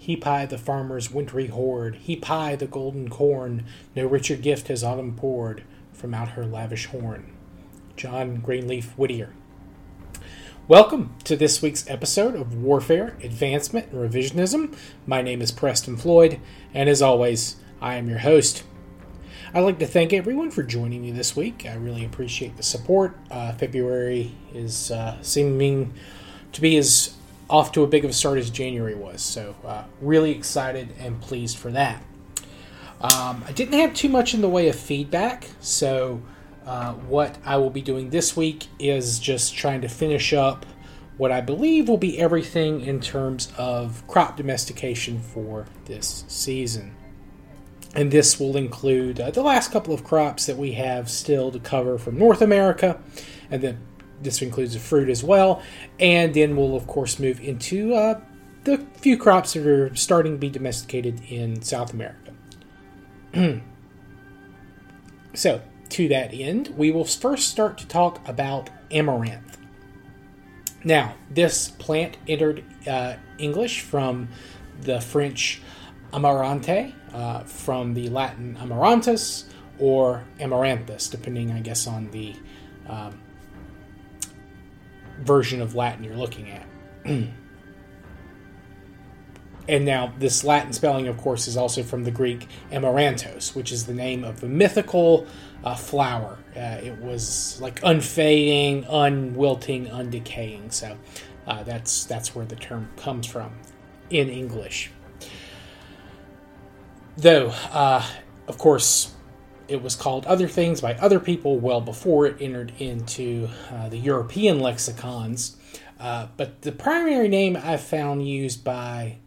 Heap high the farmer's wintry hoard, heap high the golden corn, no richer gift has autumn poured from out her lavish horn. John Greenleaf Whittier. Welcome to this week's episode of Warfare, Advancement, and Revisionism. My name is Preston Floyd, and as always, I am your host. I'd like to thank everyone for joining me this week. I really appreciate the support. Uh, February is uh, seeming to be as off to a big of a start as January was, so uh, really excited and pleased for that. Um, I didn't have too much in the way of feedback, so uh, what I will be doing this week is just trying to finish up what I believe will be everything in terms of crop domestication for this season. And this will include uh, the last couple of crops that we have still to cover from North America, and then this includes the fruit as well. And then we'll, of course, move into uh, the few crops that are starting to be domesticated in South America. so, to that end, we will first start to talk about amaranth. Now, this plant entered uh, English from the French amarante, uh, from the Latin amaranthus or amaranthus, depending, I guess, on the um, version of Latin you're looking at. and now, this Latin spelling, of course, is also from the Greek amaranthos, which is the name of the mythical uh, flower. Uh, it was like unfading, unwilting, undecaying. So uh, that's that's where the term comes from in English. Though, uh, of course, it was called other things by other people well before it entered into uh, the European lexicons. Uh, but the primary name I've found used by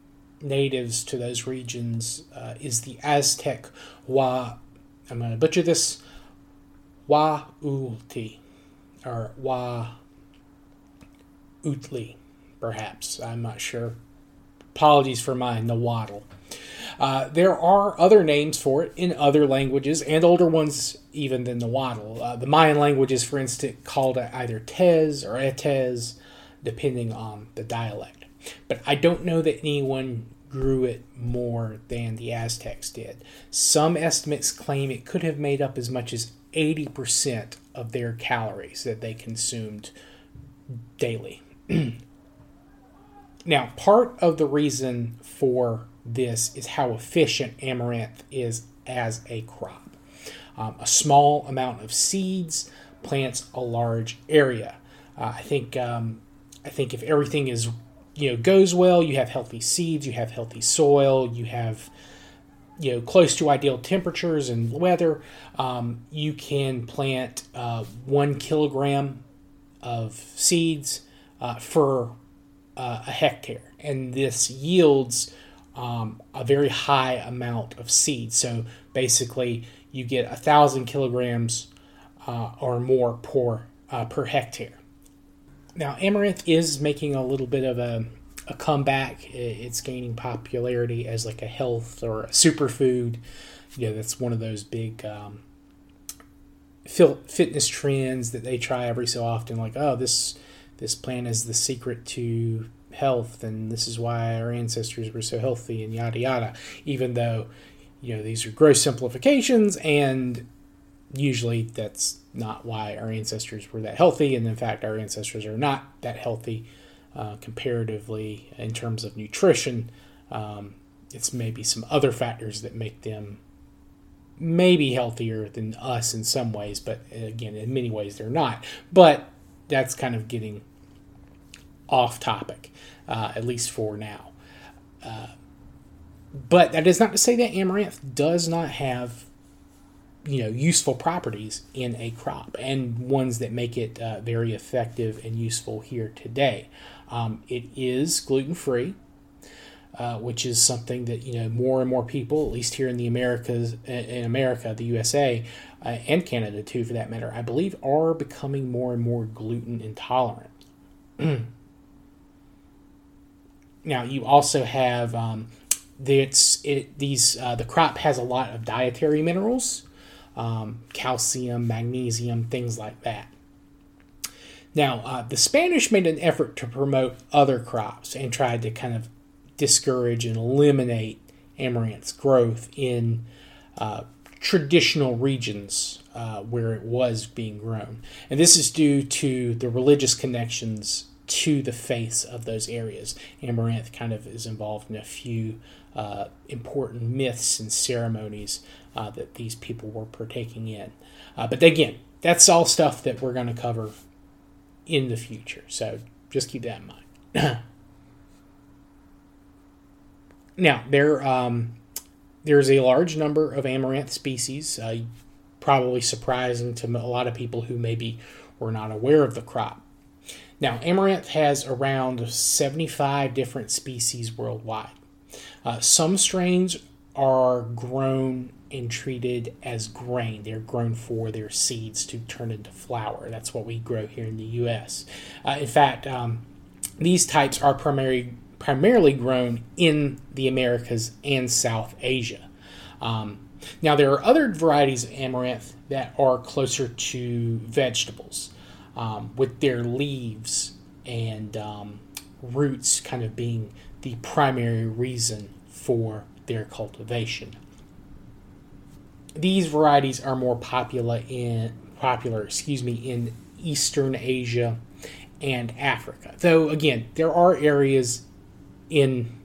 natives to those regions uh, is the Aztec Wa. I'm going to butcher this. Wa Ulti, or Wa Utli, perhaps. I'm not sure. Apologies for my nahuatl. Uh, there are other names for it in other languages and older ones even than the Nahuatl. Uh, the Mayan languages, for instance, called it either Tez or Etez, depending on the dialect. But I don't know that anyone grew it more than the Aztecs did. Some estimates claim it could have made up as much as 80% of their calories that they consumed daily. now, part of the reason for this is how efficient amaranth is as a crop. Um, a small amount of seeds plants a large area. Uh, I think um, I think if everything is you know goes well, you have healthy seeds, you have healthy soil, you have you know close to ideal temperatures and weather. Um, you can plant uh, one kilogram of seeds uh, for uh, a hectare, and this yields um, a very high amount of seed. So basically, you get a thousand kilograms uh, or more per uh, per hectare. Now, amaranth is making a little bit of a, a comeback. It's gaining popularity as like a health or a superfood. You know, that's one of those big um, fitness trends that they try every so often. Like, oh, this this plant is the secret to health and this is why our ancestors were so healthy and yada yada. Even though you know these are gross simplifications and usually that's not why our ancestors were that healthy and in fact our ancestors are not that healthy uh, comparatively in terms of nutrition. Um, it's maybe some other factors that make them maybe healthier than us in some ways but again in many ways they're not. But that's kind of getting off topic, uh, at least for now. Uh, but that is not to say that amaranth does not have you know useful properties in a crop and ones that make it uh, very effective and useful here today um, it is gluten free uh, which is something that you know more and more people at least here in the americas in america the usa uh, and canada too for that matter i believe are becoming more and more gluten intolerant Now you also have um, it's it, these uh, the crop has a lot of dietary minerals, um, calcium, magnesium, things like that. Now uh, the Spanish made an effort to promote other crops and tried to kind of discourage and eliminate amaranth's growth in uh, traditional regions uh, where it was being grown. And this is due to the religious connections to the face of those areas. Amaranth kind of is involved in a few uh, important myths and ceremonies uh, that these people were partaking in. Uh, but again, that's all stuff that we're going to cover in the future. So just keep that in mind. now, there um, there's a large number of amaranth species, probably surprising to a lot of people who maybe were not aware of the crop. Now, amaranth has around 75 different species worldwide. Uh, some strains are grown and treated as grain. They're grown for their seeds to turn into flour. That's what we grow here in the U.S. Uh, in fact, um, these types are primarily primarily grown in the Americas and South Asia. Um, now, there are other varieties of amaranth that are closer to vegetables, um, with their leaves and um, roots kind of being the primary reason for their cultivation. These varieties are more popular in popular, excuse me, in Eastern Asia and Africa. Though again, there are areas in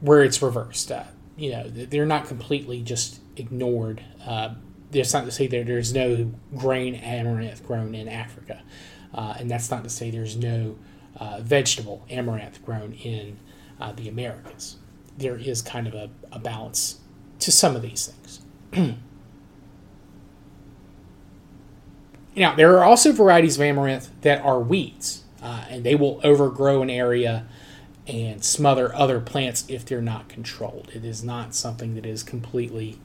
where it's reversed. Uh, you know, they're not completely just ignored. Uh, that's not to say that there's no grain amaranth grown in Africa, uh, and that's not to say there's no uh, vegetable amaranth grown in uh, the Americas. There is kind of a, a balance to some of these things. now, there are also varieties of amaranth that are weeds, uh, and they will overgrow an area and smother other plants if they're not controlled. It is not something that is completely,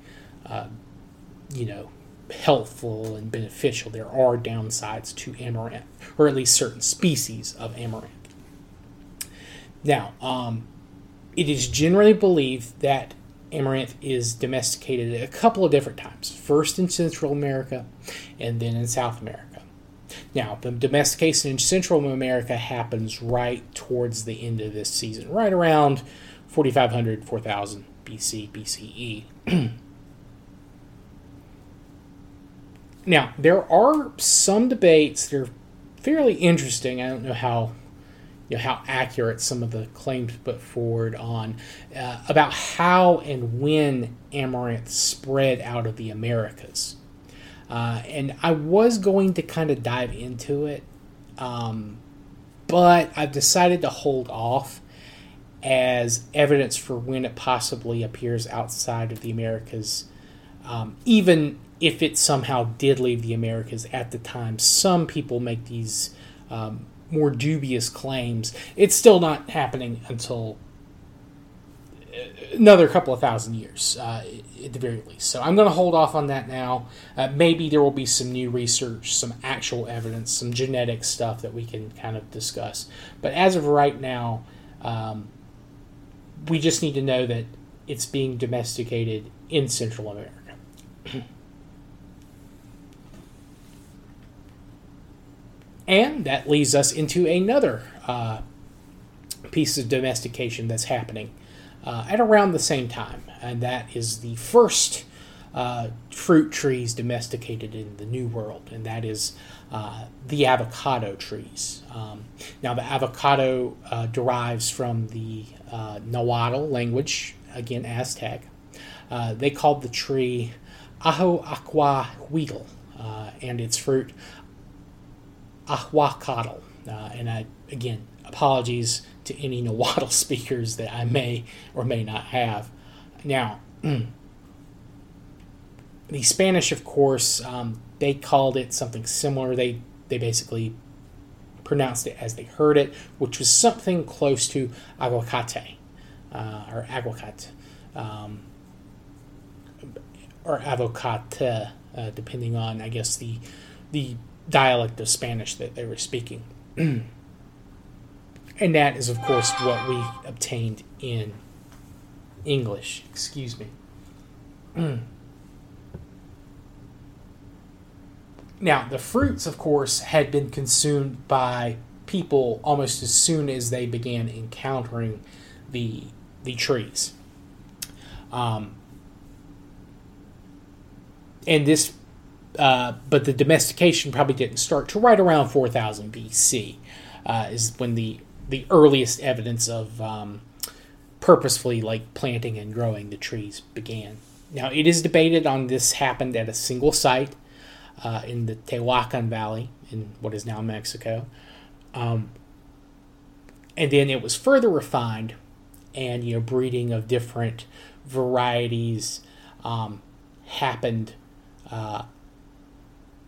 uh, you know, helpful and beneficial. There are downsides to amaranth, or at least certain species of amaranth. Now, um, it is generally believed that amaranth is domesticated a couple of different times. First in Central America, and then in South America. Now, the domestication in Central America happens right towards the end of this season, right around 4500, 4000 BC, BCE. now, there are some debates that are fairly interesting. I don't know how you know, how accurate some of the claims put forward on uh, about how and when amaranth spread out of the Americas. Uh, and I was going to kind of dive into it, um, but I've decided to hold off as evidence for when it possibly appears outside of the Americas. Um, even if it somehow did leave the Americas at the time, some people make these um, more dubious claims. It's still not happening until another couple of thousand years uh, at the very least. So I'm going to hold off on that now. Uh, maybe there will be some new research, some actual evidence, some genetic stuff that we can kind of discuss. But as of right now, um, we just need to know that it's being domesticated in Central America. and that leads us into another uh, piece of domestication that's happening uh, at around the same time, and that is the first uh, fruit trees domesticated in the New World, and that is uh, the avocado trees. Um, now, the avocado uh, derives from the uh, Nahuatl language, again Aztec. They called the tree Ajo Aqua Huitl, and its fruit Ahuacatl. and I, again, apologies to any Nahuatl speakers that I may or may not have. Now, the Spanish, of course, um, they called it something similar. They they basically pronounced it as they heard it, which was something close to aguacate uh, or aguacate um, or avocate, uh, depending on I guess the the dialect of Spanish that they were speaking. And that is, of course, what we obtained in English. Excuse me. Now, the fruits, of course, had been consumed by people almost as soon as they began encountering the the trees. Um, and this, uh, but the domestication probably didn't start to right around 4000 BC, uh, is when the the earliest evidence of um, purposefully like planting and growing the trees began. Now it is debated on this happened at a single site uh, in the Tehuacan Valley in what is now Mexico. Um, and then it was further refined and you know breeding of different varieties um, happened uh,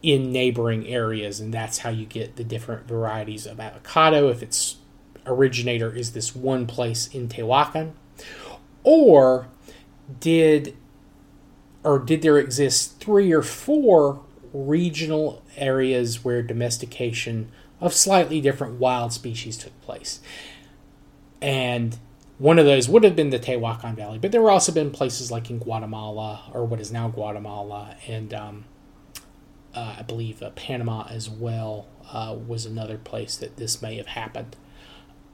in neighboring areas, and that's how you get the different varieties of avocado. If its originator is this one place in Tehuacan, or did or did there exist three or four regional areas where domestication of slightly different wild species took place? And one of those would have been the Tehuacan Valley, but there were also been places like in Guatemala, or what is now Guatemala, and um, uh, I believe uh, Panama as well uh, was another place that this may have happened.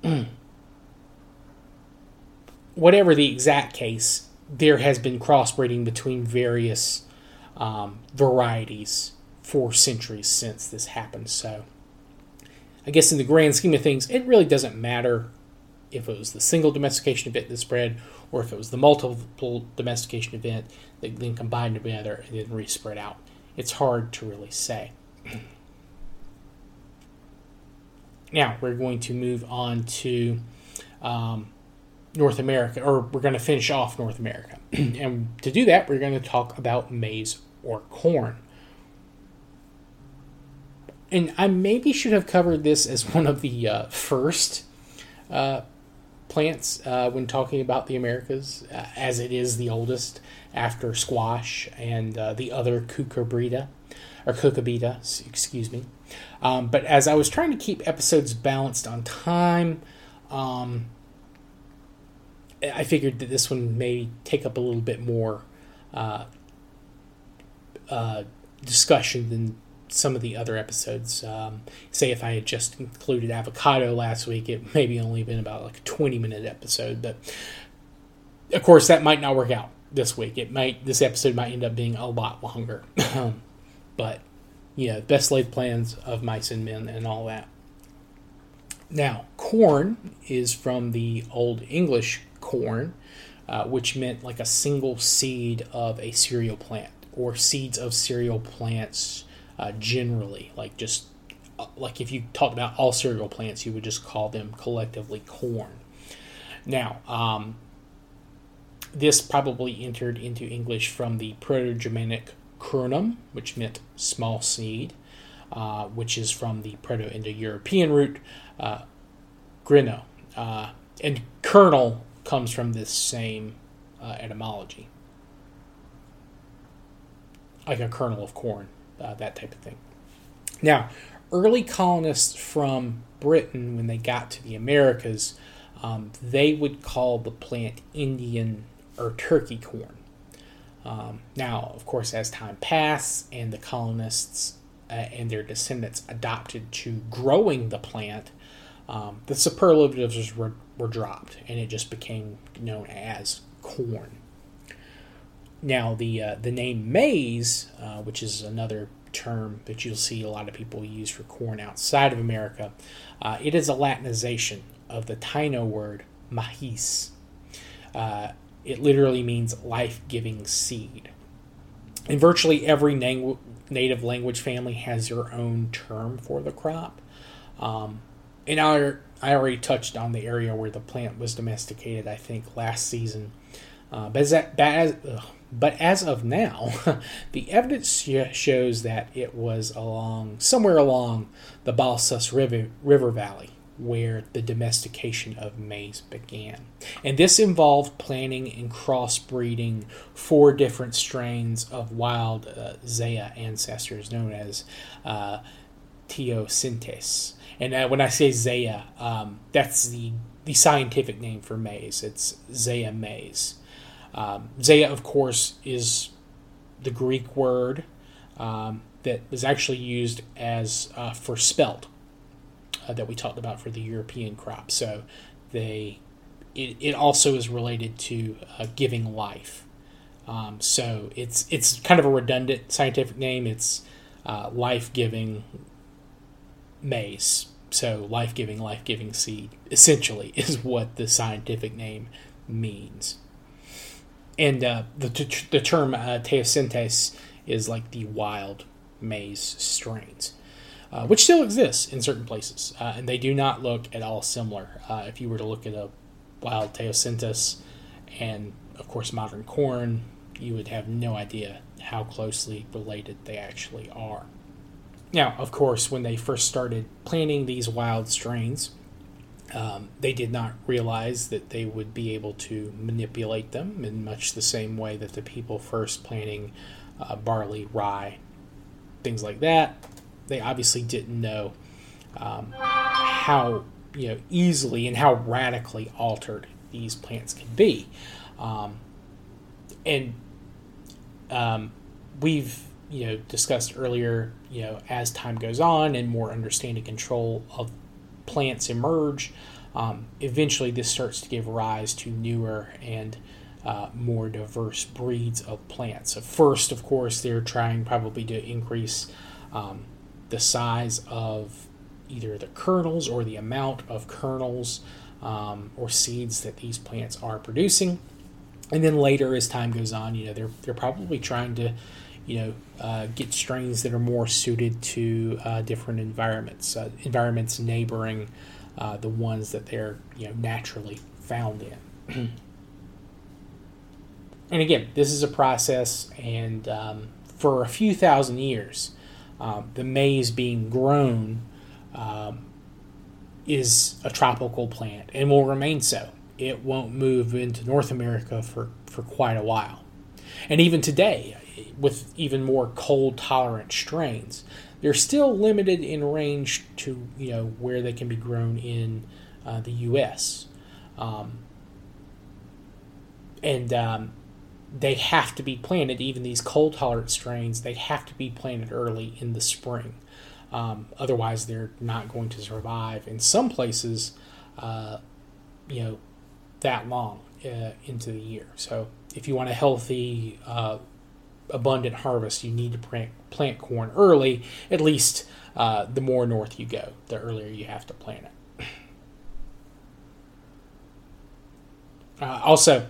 Whatever the exact case, there has been crossbreeding between various um, varieties for centuries since this happened. So, I guess in the grand scheme of things, it really doesn't matter if it was the single domestication event that spread, or if it was the multiple domestication event that then combined together and then respread out. It's hard to really say. now we're going to move on to um, North America, or we're going to finish off North America. and to do that, we're going to talk about maize or corn. And I maybe should have covered this as one of the uh, first uh, plants uh, when talking about the Americas, uh, as it is the oldest after squash and uh, the other cucurbita or cucurbita, excuse me. Um, but as I was trying to keep episodes balanced on time, um, I figured that this one may take up a little bit more uh, uh, discussion than some of the other episodes. Um, say if I had just included avocado last week, it maybe only been about like a 20 minute episode. But of course, that might not work out this week. It might this episode might end up being a lot longer. but yeah, best laid plans of mice and men and all that. Now, corn is from the Old English corn, uh, which meant like a single seed of a cereal plant or seeds of cereal plants uh, generally. Like just uh, like if you talked about all cereal plants, you would just call them collectively corn. Now, um, this probably entered into English from the Proto Germanic kernum, which meant small seed, uh, which is from the Proto Indo European root uh, grino. Uh, and kernel comes from this same uh, etymology, like a kernel of corn uh, that type of thing. Now, early colonists from Britain, when they got to the Americas, um, they would call the plant Indian or turkey corn. Um, now, of course, as time passed and the colonists uh, and their descendants adopted to growing the plant, um, the superlatives were, were dropped and it just became known as corn. Now, the uh, the name maize, uh, which is another term that you'll see a lot of people use for corn outside of America, uh, it is a Latinization of the Taino word maíz. Uh, it literally means life giving seed. And virtually every native language family has their own term for the crop. Um, and I, I already touched on the area where the plant was domesticated, I think, last season. Uh, but, that, as, but as of now, the evidence shows that it was along somewhere along the Balsas River, River Valley where the domestication of maize began. And this involved planting and crossbreeding four different strains of wild uh, Zea ancestors known as uh. And uh, when I say Zea, um, that's the, the scientific name for maize. It's Zea mays. Um, Zea, of course, is the Greek word um, that was actually used as uh, for spelt uh, that we talked about for the European crop. So they it, it also is related to uh, giving life. Um, so it's it's kind of a redundant scientific name. It's uh, life giving maize. So life giving, life giving seed essentially is what the scientific name means. And uh, the, the term uh, is like the wild maize strains, uh, which still exists in certain places. Uh, and they do not look at all similar. Uh, if you were to look at a wild teosinte and, of course, modern corn, you would have no idea how closely related they actually are. Now, of course, when they first started planting these wild strains, um, they did not realize that they would be able to manipulate them in much the same way that the people first planting uh, barley, rye, things like that. They obviously didn't know um, how you know easily and how radically altered these plants can be, um, and um, we've you know discussed earlier. You know, as time goes on and more understanding control of plants emerge, um, eventually this starts to give rise to newer and uh, more diverse breeds of plants. So first, of course, they're trying probably to increase um, the size of either the kernels or the amount of kernels um, or seeds that these plants are producing. And then later, as time goes on, you know they're they're probably trying to, you know, uh, get strains that are more suited to uh, different environments, uh, environments neighboring uh, the ones that they're you know naturally found in. and again, this is a process, and um, for a few thousand years, um, the maize being grown um, is a tropical plant and will remain so. It won't move into North America for, for quite a while. And even today, with even more cold tolerant strains, they're still limited in range to you know where they can be grown in uh, the U.S. Um, and um, they have to be planted. Even these cold tolerant strains, they have to be planted early in the spring. Um, otherwise, they're not going to survive. In some places, uh, you know, that long uh, into the year. So, if you want a healthy, uh, abundant harvest, you need to plant, plant corn early. At least, uh, the more north you go, the earlier you have to plant it. Uh, also,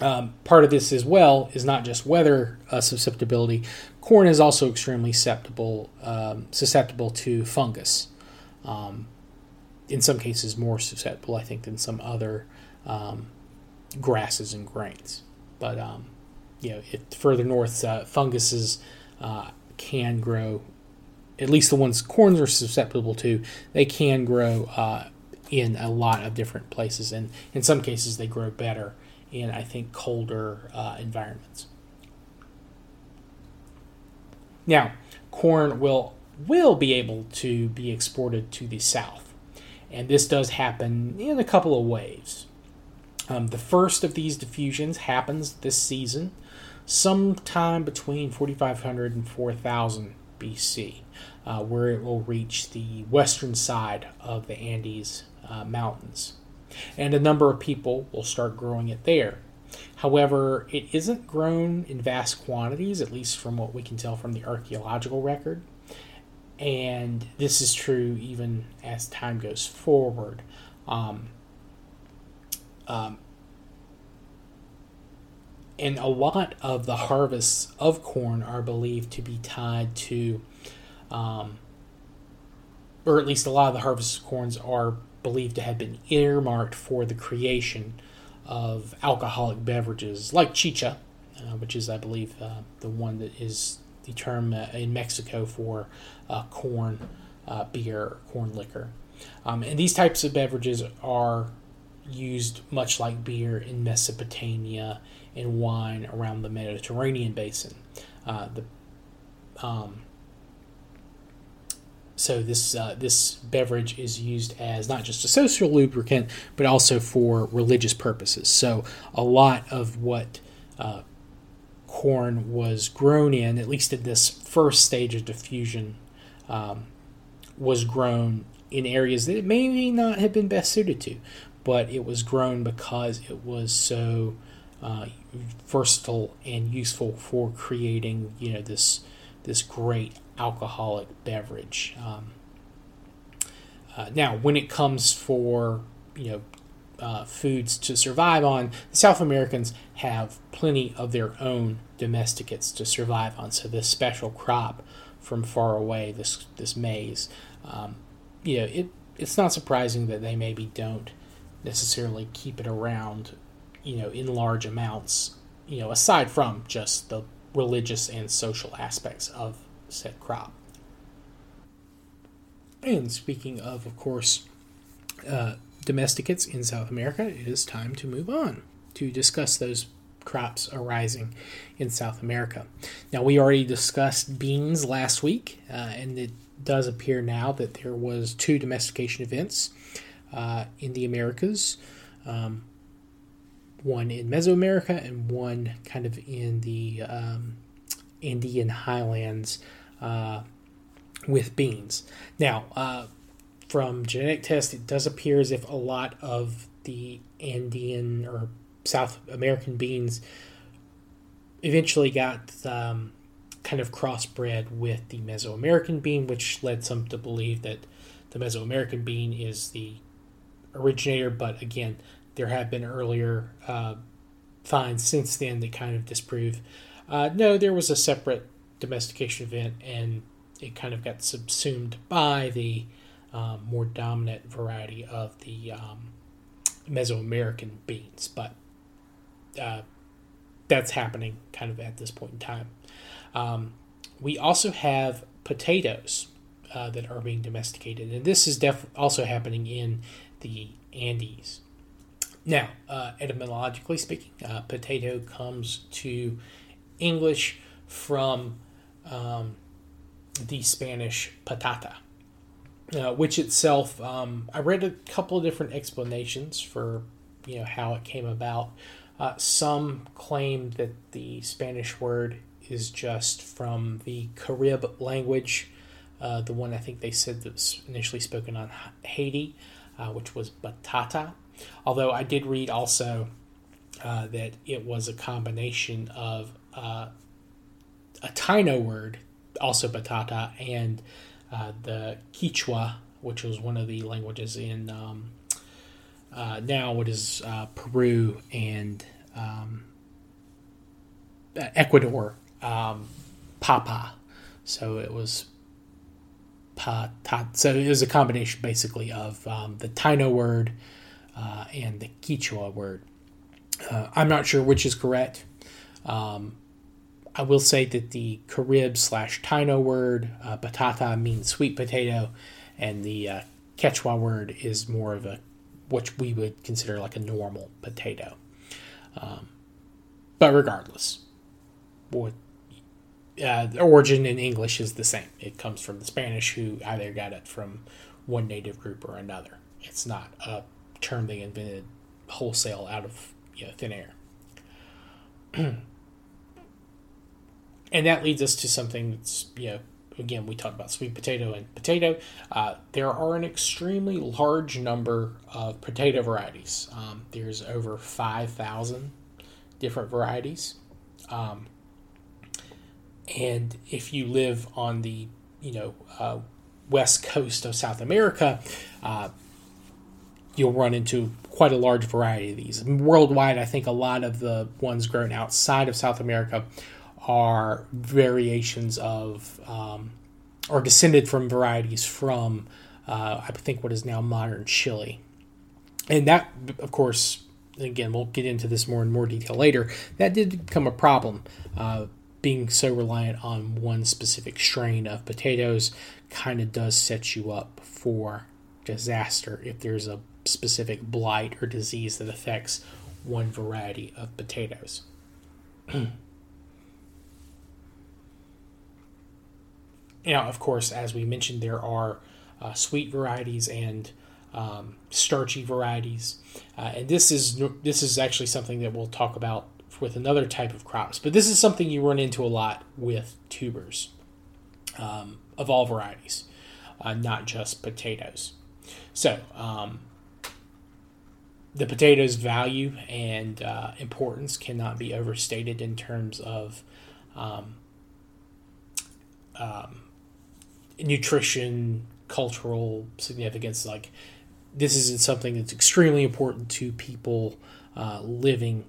um, part of this as well is not just weather uh, susceptibility. Corn is also extremely susceptible um, susceptible to fungus. Um, in some cases, more susceptible, I think, than some other um, grasses and grains. But um, you know, it, further north, uh, funguses uh, can grow. At least the ones corns are susceptible to, they can grow uh, in a lot of different places, and in some cases, they grow better in I think colder uh, environments. Now, corn will will be able to be exported to the south, and this does happen in a couple of ways. Um, the first of these diffusions happens this season, sometime between 4,500 and 4,000 BC, uh, where it will reach the western side of the Andes uh, Mountains and a number of people will start growing it there. However, it isn't grown in vast quantities, at least from what we can tell from the archaeological record. And this is true even as time goes forward. Um, um, and a lot of the harvests of corn are believed to be tied to, um, or at least a lot of the harvests of corns are believed to have been earmarked for the creation of alcoholic beverages like chicha, uh, which is, I believe, uh, the one that is the term uh, in Mexico for uh, corn uh, beer, corn liquor. Um, and these types of beverages are used much like beer in Mesopotamia and wine around the Mediterranean basin. Uh, the um, so this uh, this beverage is used as not just a social lubricant, but also for religious purposes. So a lot of what uh, corn was grown in, at least at this first stage of diffusion, um, was grown in areas that it may not have been best suited to. But it was grown because it was so uh, versatile and useful for creating, you know, this this great alcoholic beverage. Um, uh, now, when it comes for you know uh, foods to survive on, the South Americans have plenty of their own domesticates to survive on. So this special crop from far away, this this maize, um, you know, it it's not surprising that they maybe don't necessarily keep it around, you know, in large amounts. You know, aside from just the religious and social aspects of said crop. And speaking of, of course, uh, domesticates in South America, it is time to move on to discuss those crops arising in South America. Now, we already discussed beans last week, uh, and it does appear now that there was two domestication events uh, in the Americas. Um, one in Mesoamerica and one kind of in the um, Andean highlands uh, with beans. Now, uh, from genetic tests, it does appear as if a lot of the Andean or South American beans eventually got um, kind of crossbred with the Mesoamerican bean, which led some to believe that the Mesoamerican bean is the originator. But again, there have been earlier uh, finds since then that kind of disprove. Uh, no, there was a separate domestication event, and it kind of got subsumed by the um, more dominant variety of the um, Mesoamerican beans. But uh, that's happening kind of at this point in time. Um, we also have potatoes uh, that are being domesticated, and this is def- also happening in the Andes. Now, uh, etymologically speaking, uh, potato comes to English from um, the Spanish patata, uh, which itself, um, I read a couple of different explanations for you know how it came about. Uh, some claim that the Spanish word is just from the Carib language, uh, the one I think they said that was initially spoken on Haiti, uh, which was batata. Although I did read also uh, that it was a combination of uh, a Taino word, also batata, and uh, the Quechua, which was one of the languages in um, uh, now what is Peru and um, Ecuador, um, Papa. So it was pa. So it was a combination basically of um, the Taino word uh, and the Quechua word. Uh, I'm not sure which is correct. Um, I will say that the Carib slash Taino word, uh, batata, means sweet potato, and the uh, Quechua word is more of a what we would consider like a normal potato. Um, but regardless, what uh, the origin in English is the same. It comes from the Spanish, who either got it from one native group or another. It's not a term they invented wholesale out of you know, thin air. and that leads us to something that's you know again we talked about sweet potato and potato uh, there are an extremely large number of potato varieties um, there's over 5000 different varieties um, and if you live on the you know uh, west coast of south america uh, you'll run into quite a large variety of these worldwide i think a lot of the ones grown outside of south america are variations of um, or descended from varieties from uh, I think what is now modern Chile, and that of course again we'll get into this more in more detail later. That did become a problem. Uh, being so reliant on one specific strain of potatoes kind of does set you up for disaster if there's a specific blight or disease that affects one variety of potatoes. Now, of course, as we mentioned, there are uh, sweet varieties and um, starchy varieties, uh, and this is this is actually something that we'll talk about with another type of crops. But this is something you run into a lot with tubers um, of all varieties, uh, not just potatoes. So, um, the potato's value and uh, importance cannot be overstated in terms of um, um, nutrition, cultural significance. Like this isn't something that's extremely important to people uh, living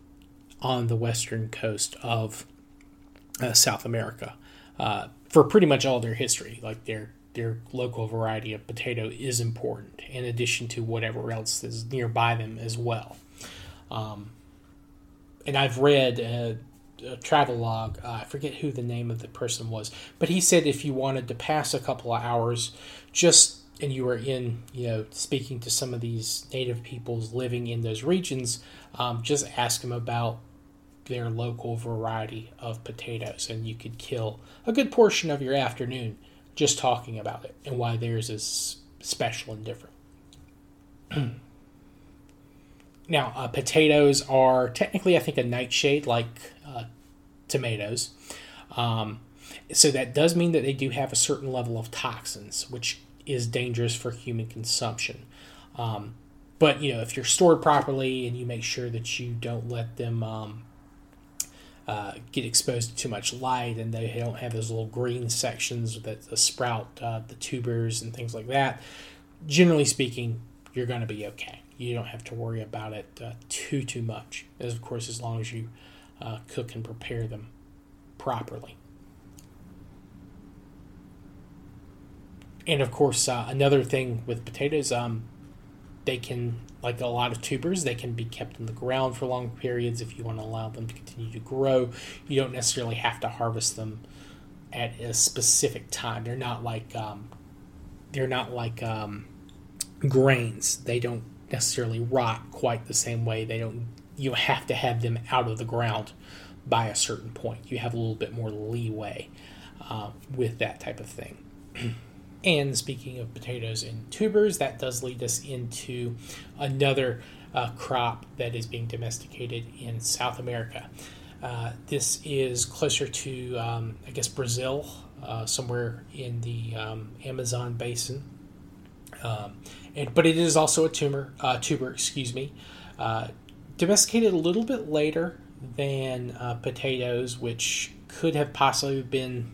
on the western coast of uh, South America uh, for pretty much all their history. Like their their local variety of potato is important, in addition to whatever else is nearby them as well. Um, and I've read a, a travel log. Uh, I forget who the name of the person was, but he said if you wanted to pass a couple of hours, just and you were in, you know, speaking to some of these native peoples living in those regions, um, just ask them about their local variety of potatoes, and you could kill a good portion of your afternoon just talking about it and why theirs is special and different. now, uh, potatoes are technically, I think, a nightshade like uh, tomatoes. Um, so that does mean that they do have a certain level of toxins, which is dangerous for human consumption. Um, but you know, if you're stored properly and you make sure that you don't let them um, uh, get exposed to too much light and they don't have those little green sections that sprout uh, the tubers and things like that, generally speaking, you're going to be okay. You don't have to worry about it uh, too too much. As of course, as long as you uh, cook and prepare them properly. And of course, uh, another thing with potatoes, um, they can like a lot of tubers, they can be kept in the ground for long periods if you want to allow them to continue to grow. You don't necessarily have to harvest them at a specific time. They're not like um, they're not like um, grains. They don't necessarily rot quite the same way. They don't. You have to have them out of the ground by a certain point. You have a little bit more leeway uh, with that type of thing. And speaking of potatoes and tubers, that does lead us into another uh, crop that is being domesticated in South America. Uh, this is closer to, um, I guess, Brazil, uh, somewhere in the um, Amazon basin. Um, and, but it is also a tumor, uh, tuber, excuse me, uh, domesticated a little bit later than uh, potatoes, which could have possibly been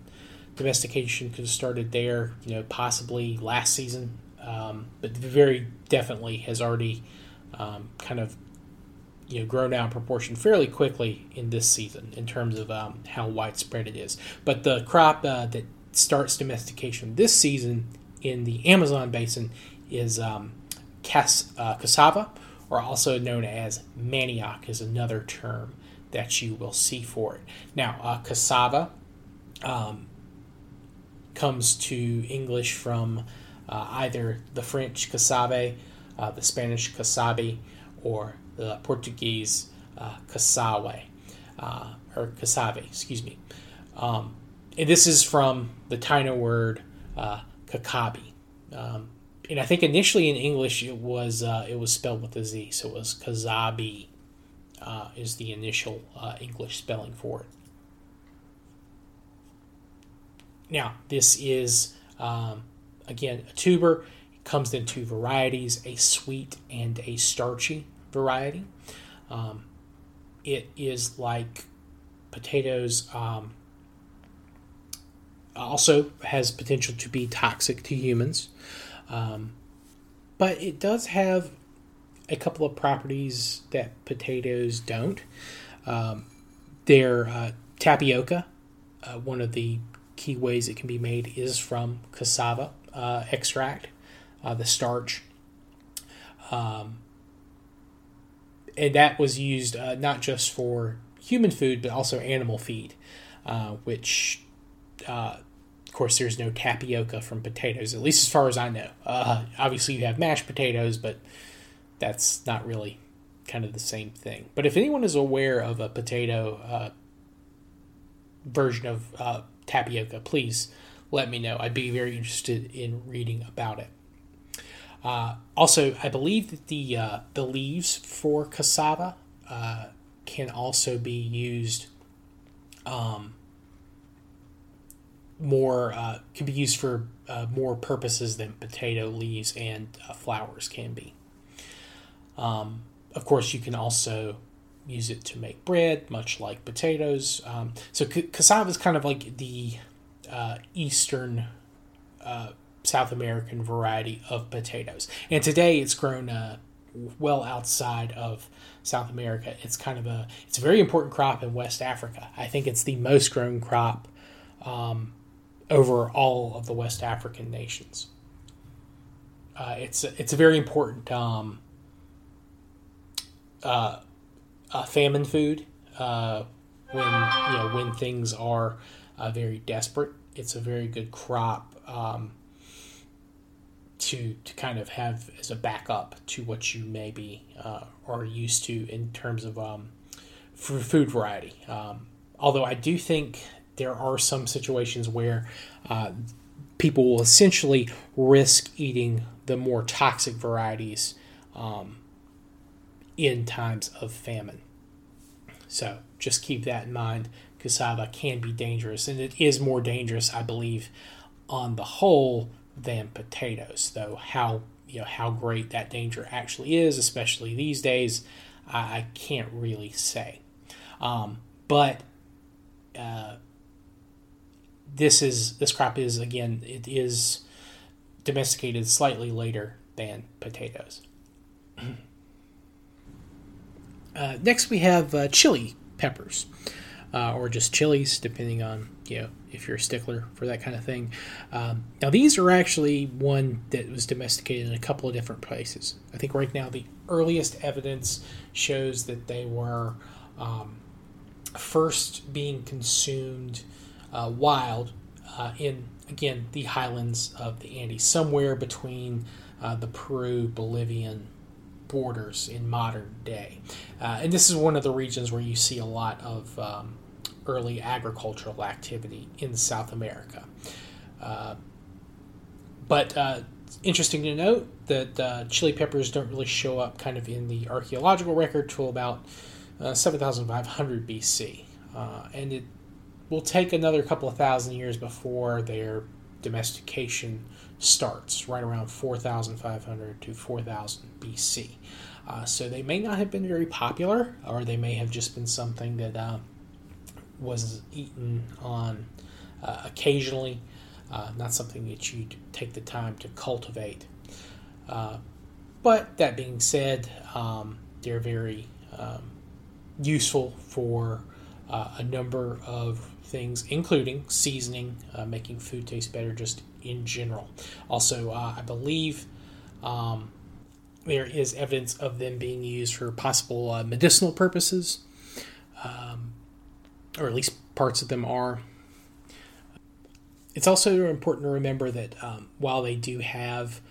domestication could have started there, you know, possibly last season, um, but very definitely has already um, kind of you know grown out proportion fairly quickly in this season in terms of um, how widespread it is. But the crop uh, that starts domestication this season in the Amazon basin is um, uh, cassava, or also known as manioc, is another term that you will see for it. Now, uh, cassava um, comes to English from uh, either the French cassave, uh, the Spanish casabe, or the Portuguese uh, casawe, uh, or cassave, excuse me. Um, and this is from the Taino word uh, kakabi. Um, and I think initially in English it was uh, it was spelled with a Z, so it was kazabi uh, is the initial English spelling for it. Now, this is, um, again, a tuber. It comes in two varieties a sweet and a starchy variety. Um, it is like potatoes, um, also has potential to be toxic to humans. Um, but it does have a couple of properties that potatoes don't. Um, they're uh, tapioca, uh, one of the key ways it can be made is from cassava uh, extract, uh, the starch. Um, and that was used uh, not just for human food, but also animal feed, uh, which, uh, of course, there's no tapioca from potatoes, at least as far as I know. Uh, obviously, you have mashed potatoes, but that's not really kind of the same thing. But if anyone is aware of a potato version of tapioca, please let me know. I'd be very interested in reading about it. Uh, also, I believe that the uh, the leaves for cassava uh, can also be used um, more uh, can be used for uh, more purposes than potato leaves and uh, flowers can be. Um, of course, you can also use it to make bread, much like potatoes. Um, so cassava is kind of like the uh, eastern uh, South American variety of potatoes, and today it's grown uh, well outside of South America. It's kind of a it's a very important crop in West Africa. I think it's the most grown crop um, over all of the West African nations. Uh, it's it's a very important um, uh, famine food uh, when you know when things are uh, very desperate. It's a very good crop um, to to kind of have as a backup to what you maybe uh, are used to in terms of um, food variety. Um, although I do think there are some situations where uh, people will essentially risk eating the more toxic varieties um, in times of famine. So just keep that in mind. Cassava can be dangerous, and it is more dangerous, I believe, on the whole than potatoes. Though how you know how great that danger actually is, especially these days, I, I can't really say. Um, but uh, this is this crop is again it is domesticated slightly later than potatoes. Uh, next, we have uh, chili peppers, uh, or just chilies, depending on you know if you're a stickler for that kind of thing. Um, now, these are actually one that was domesticated in a couple of different places. I think right now the earliest evidence shows that they were um, first being consumed uh, wild uh, in again the highlands of the Andes, somewhere between uh, the Peru Bolivian borders in modern day. Uh, and this is one of the regions where you see a lot of um, early agricultural activity in South America. Uh, but uh, interesting to note that uh, chili peppers don't really show up kind of in the archaeological record till about uh, 7500 BC. Uh, and it will take another couple of thousand years before their domestication starts right around 4,500 to 4,000 BC. Uh, so they may not have been very popular, or they may have just been something that uh, was eaten on uh, occasionally, uh, not something that you'd take the time to cultivate. Uh, but that being said, um, they're very um, useful for uh, a number of things, including seasoning, making food taste better, just in general. Also, uh, I believe um, there is evidence of them being used for possible uh, medicinal purposes, um, or at least parts of them are. It's also important to remember that um, while they do have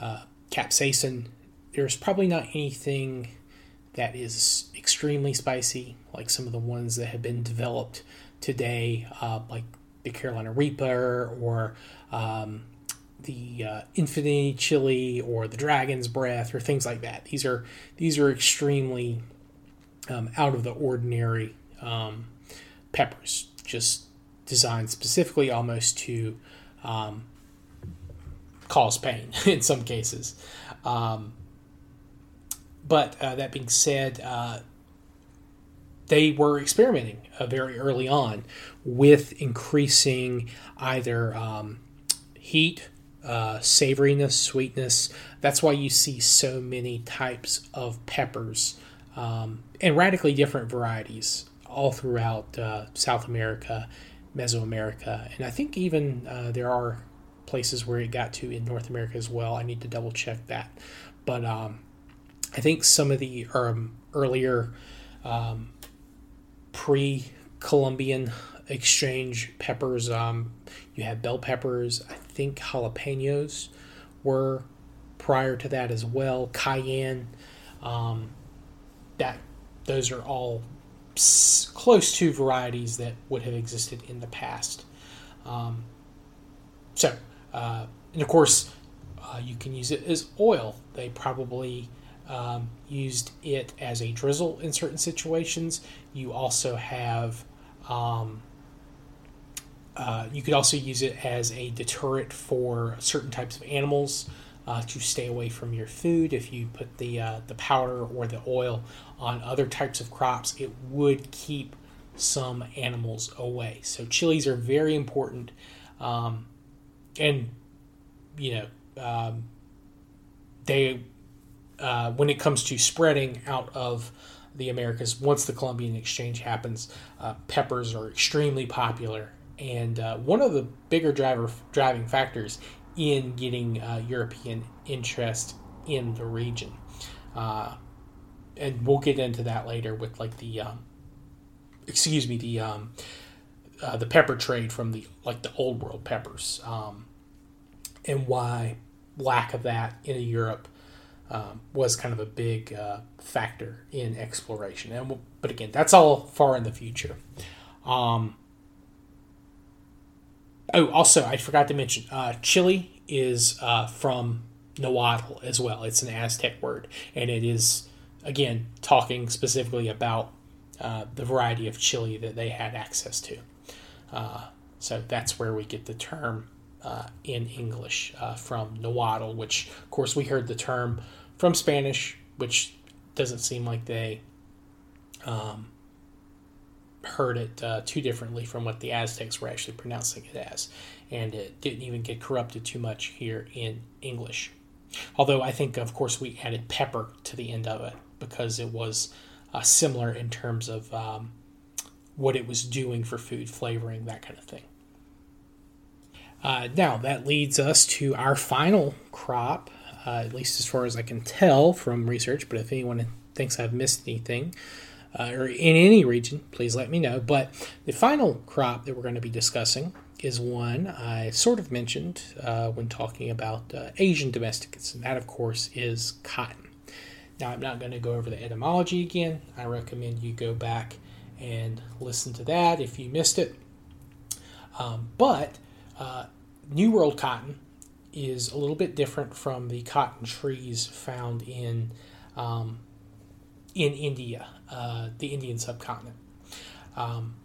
uh, capsaicin, there's probably not anything that is extremely spicy like some of the ones that have been developed today, uh, like the Carolina Reaper or um, the uh, Infinity Chili or the Dragon's Breath or things like that. These are these are extremely um, out of the ordinary um, peppers, just designed specifically almost to um, cause pain in some cases. Um, but uh, that being said, uh, they were experimenting uh, very early on with increasing either um, heat, uh, savoriness, sweetness. That's why you see so many types of peppers um, and radically different varieties all throughout uh, South America, Mesoamerica, and I think even uh, there are places where it got to in North America as well. I need to double check that, but um, I think some of the um, earlier um, pre Columbian exchange peppers. Um, you have bell peppers. I think jalapenos were prior to that as well. Cayenne. Um, that those are all close to varieties that would have existed in the past. Um, so, uh, and of course, uh, you can use it as oil. They probably um, used it as a drizzle in certain situations. You also have, um, uh, you could also use it as a deterrent for certain types of animals. uh, to stay away from your food. If you put the uh, the powder or the oil on other types of crops, it would keep some animals away. So chilies are very important, um, and you know um, they uh, when it comes to spreading out of the Americas, once the Columbian Exchange happens, uh, peppers are extremely popular. And uh, one of the bigger driver driving factors in getting uh, European interest in the region. Uh, and we'll get into that later with like the, um, excuse me, the um, uh, the pepper trade from the like the old world peppers, um, and why lack of that in Europe um, was kind of a big uh, factor in exploration. And we'll, but again, that's all far in the future. Um, oh, also, I forgot to mention, uh, chili is uh, from Nahuatl as well. It's an Aztec word, and it is again talking specifically about uh, the variety of chili that they had access to. Uh, so that's where we get the term uh, in English uh, from Nahuatl, which, of course, we heard the term from Spanish, which doesn't seem like they um, heard it uh, too differently from what the Aztecs were actually pronouncing it as. And it didn't even get corrupted too much here in English. Although I think, of course, we added pepper to the end of it because it was uh, similar in terms of um, what it was doing for food, flavoring, that kind of thing. Uh, now, that leads us to our final crop, uh, at least as far as I can tell from research. But if anyone thinks I've missed anything, uh, or in any region, please let me know. But the final crop that we're going to be discussing is one I sort of mentioned uh, when talking about uh, Asian domesticates, and that, of course, is cotton. Now, I'm not going to go over the etymology again. I recommend you go back and listen to that if you missed it. Um, but uh, New World cotton is a little bit different from the cotton trees found in um, in India, uh, the Indian subcontinent. Um,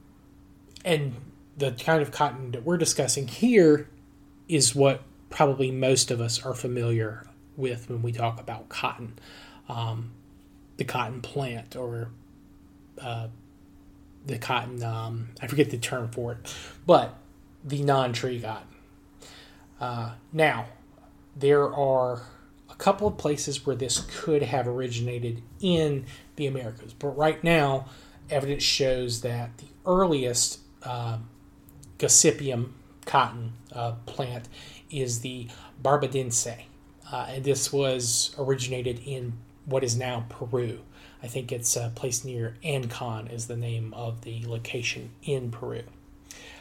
and the kind of cotton that we're discussing here is what probably most of us are familiar with when we talk about cotton, um, the cotton plant or uh, the cotton. Um, I forget the term for it, but the non-tree cotton. Uh, now, there are couple of places where this could have originated in the Americas, but right now, evidence shows that the earliest uh, Gossypium cotton uh, plant is the barbadense, uh, and this was originated in what is now Peru. I think it's a place near Ancon is the name of the location in Peru,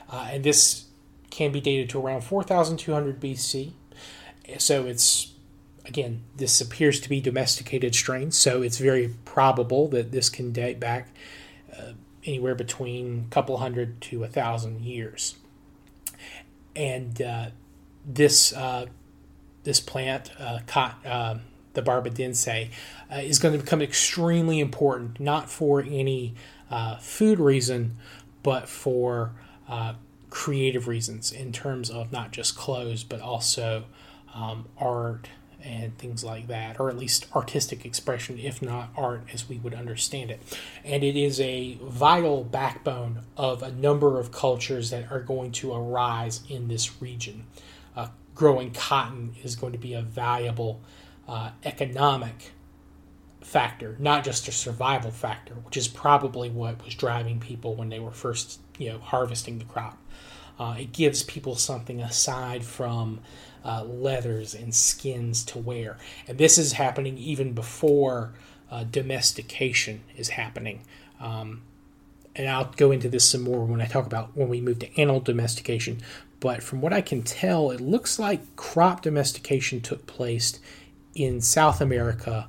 uh, and this can be dated to around 4200 BC. So it's again, this appears to be domesticated strains, so it's very probable that this can date back uh, anywhere between a couple hundred to a thousand years. And uh, this uh, this plant, uh, uh, the barbadense, uh, is going to become extremely important, not for any food reason, but for creative reasons in terms of not just clothes but also um, art and things like that, or at least artistic expression, if not art as we would understand it. And it is a vital backbone of a number of cultures that are going to arise in this region. Uh, growing cotton is going to be a valuable uh, economic factor, not just a survival factor, which is probably what was driving people when they were first, you know, harvesting the crop. Uh, it gives people something aside from uh, leathers and skins to wear. And this is happening even before uh, domestication is happening. Um, and I'll go into this some more when I talk about when we move to animal domestication. But from what I can tell, it looks like crop domestication took place in South America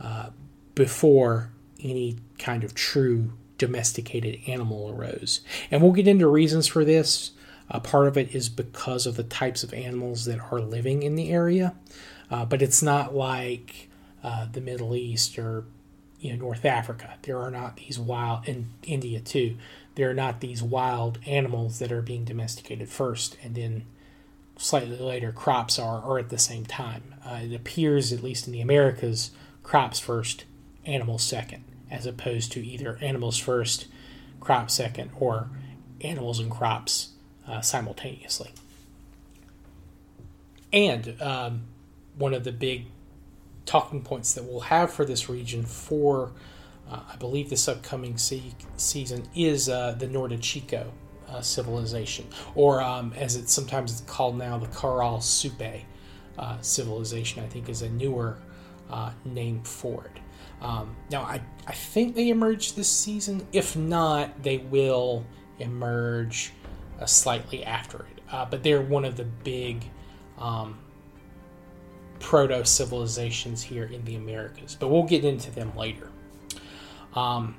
uh, before any kind of true domesticated animal arose. And we'll get into reasons for this. Uh, part of it is because of the types of animals that are living in the area, uh, but it's not like uh, the Middle East or you know North Africa. There are not these wild in India too. There are not these wild animals that are being domesticated first and then slightly later crops are, or at the same time. Uh, it appears, at least in the Americas, crops first, animals second, as opposed to either animals first, crops second, or animals and crops uh, simultaneously. And um, one of the big talking points that we'll have for this region for, uh, I believe, this upcoming se- season is uh, the Norte Chico uh, civilization, or um, as it's sometimes called now, the Caral Supe uh, civilization. I think is a newer uh, name for it. Um, now, I, I think they emerged this season. If not, they will emerge uh, slightly after it. Uh, but they're one of the big um, proto civilizations here in the Americas. But we'll get into them later. Um,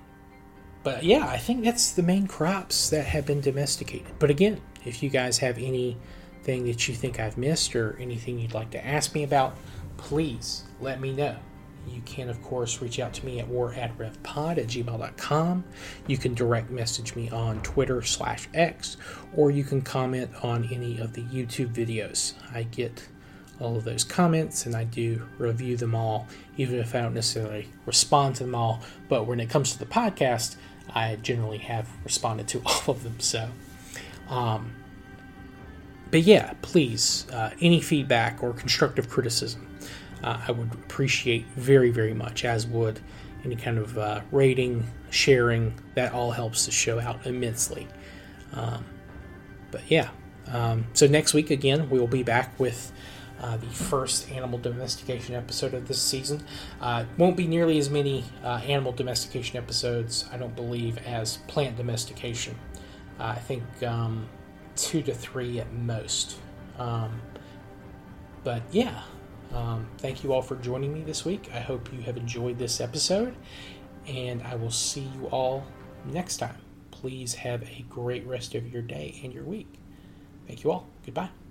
but yeah, I think that's the main crops that have been domesticated. But again, if you guys have anything that you think I've missed or anything you'd like to ask me about, please let me know. You can, of course, reach out to me at war at revpod at gmail.com. You can direct message me on Twitter slash X, or you can comment on any of the YouTube videos. I get all of those comments and I do review them all, even if I don't necessarily respond to them all. But when it comes to the podcast, I generally have responded to all of them. So, um, but yeah, please, uh, any feedback or constructive criticism, uh, I would appreciate very, very much, as would any kind of uh, rating, sharing. That all helps the show out immensely. Um, but yeah, um, so next week again, we will be back with uh, the first animal domestication episode of this season. Uh, won't be nearly as many uh, animal domestication episodes, I don't believe, as plant domestication. Uh, I think um, two to three at most. Um, but yeah, um, thank you all for joining me this week. I hope you have enjoyed this episode, and I will see you all next time. Please have a great rest of your day and your week. Thank you all. Goodbye.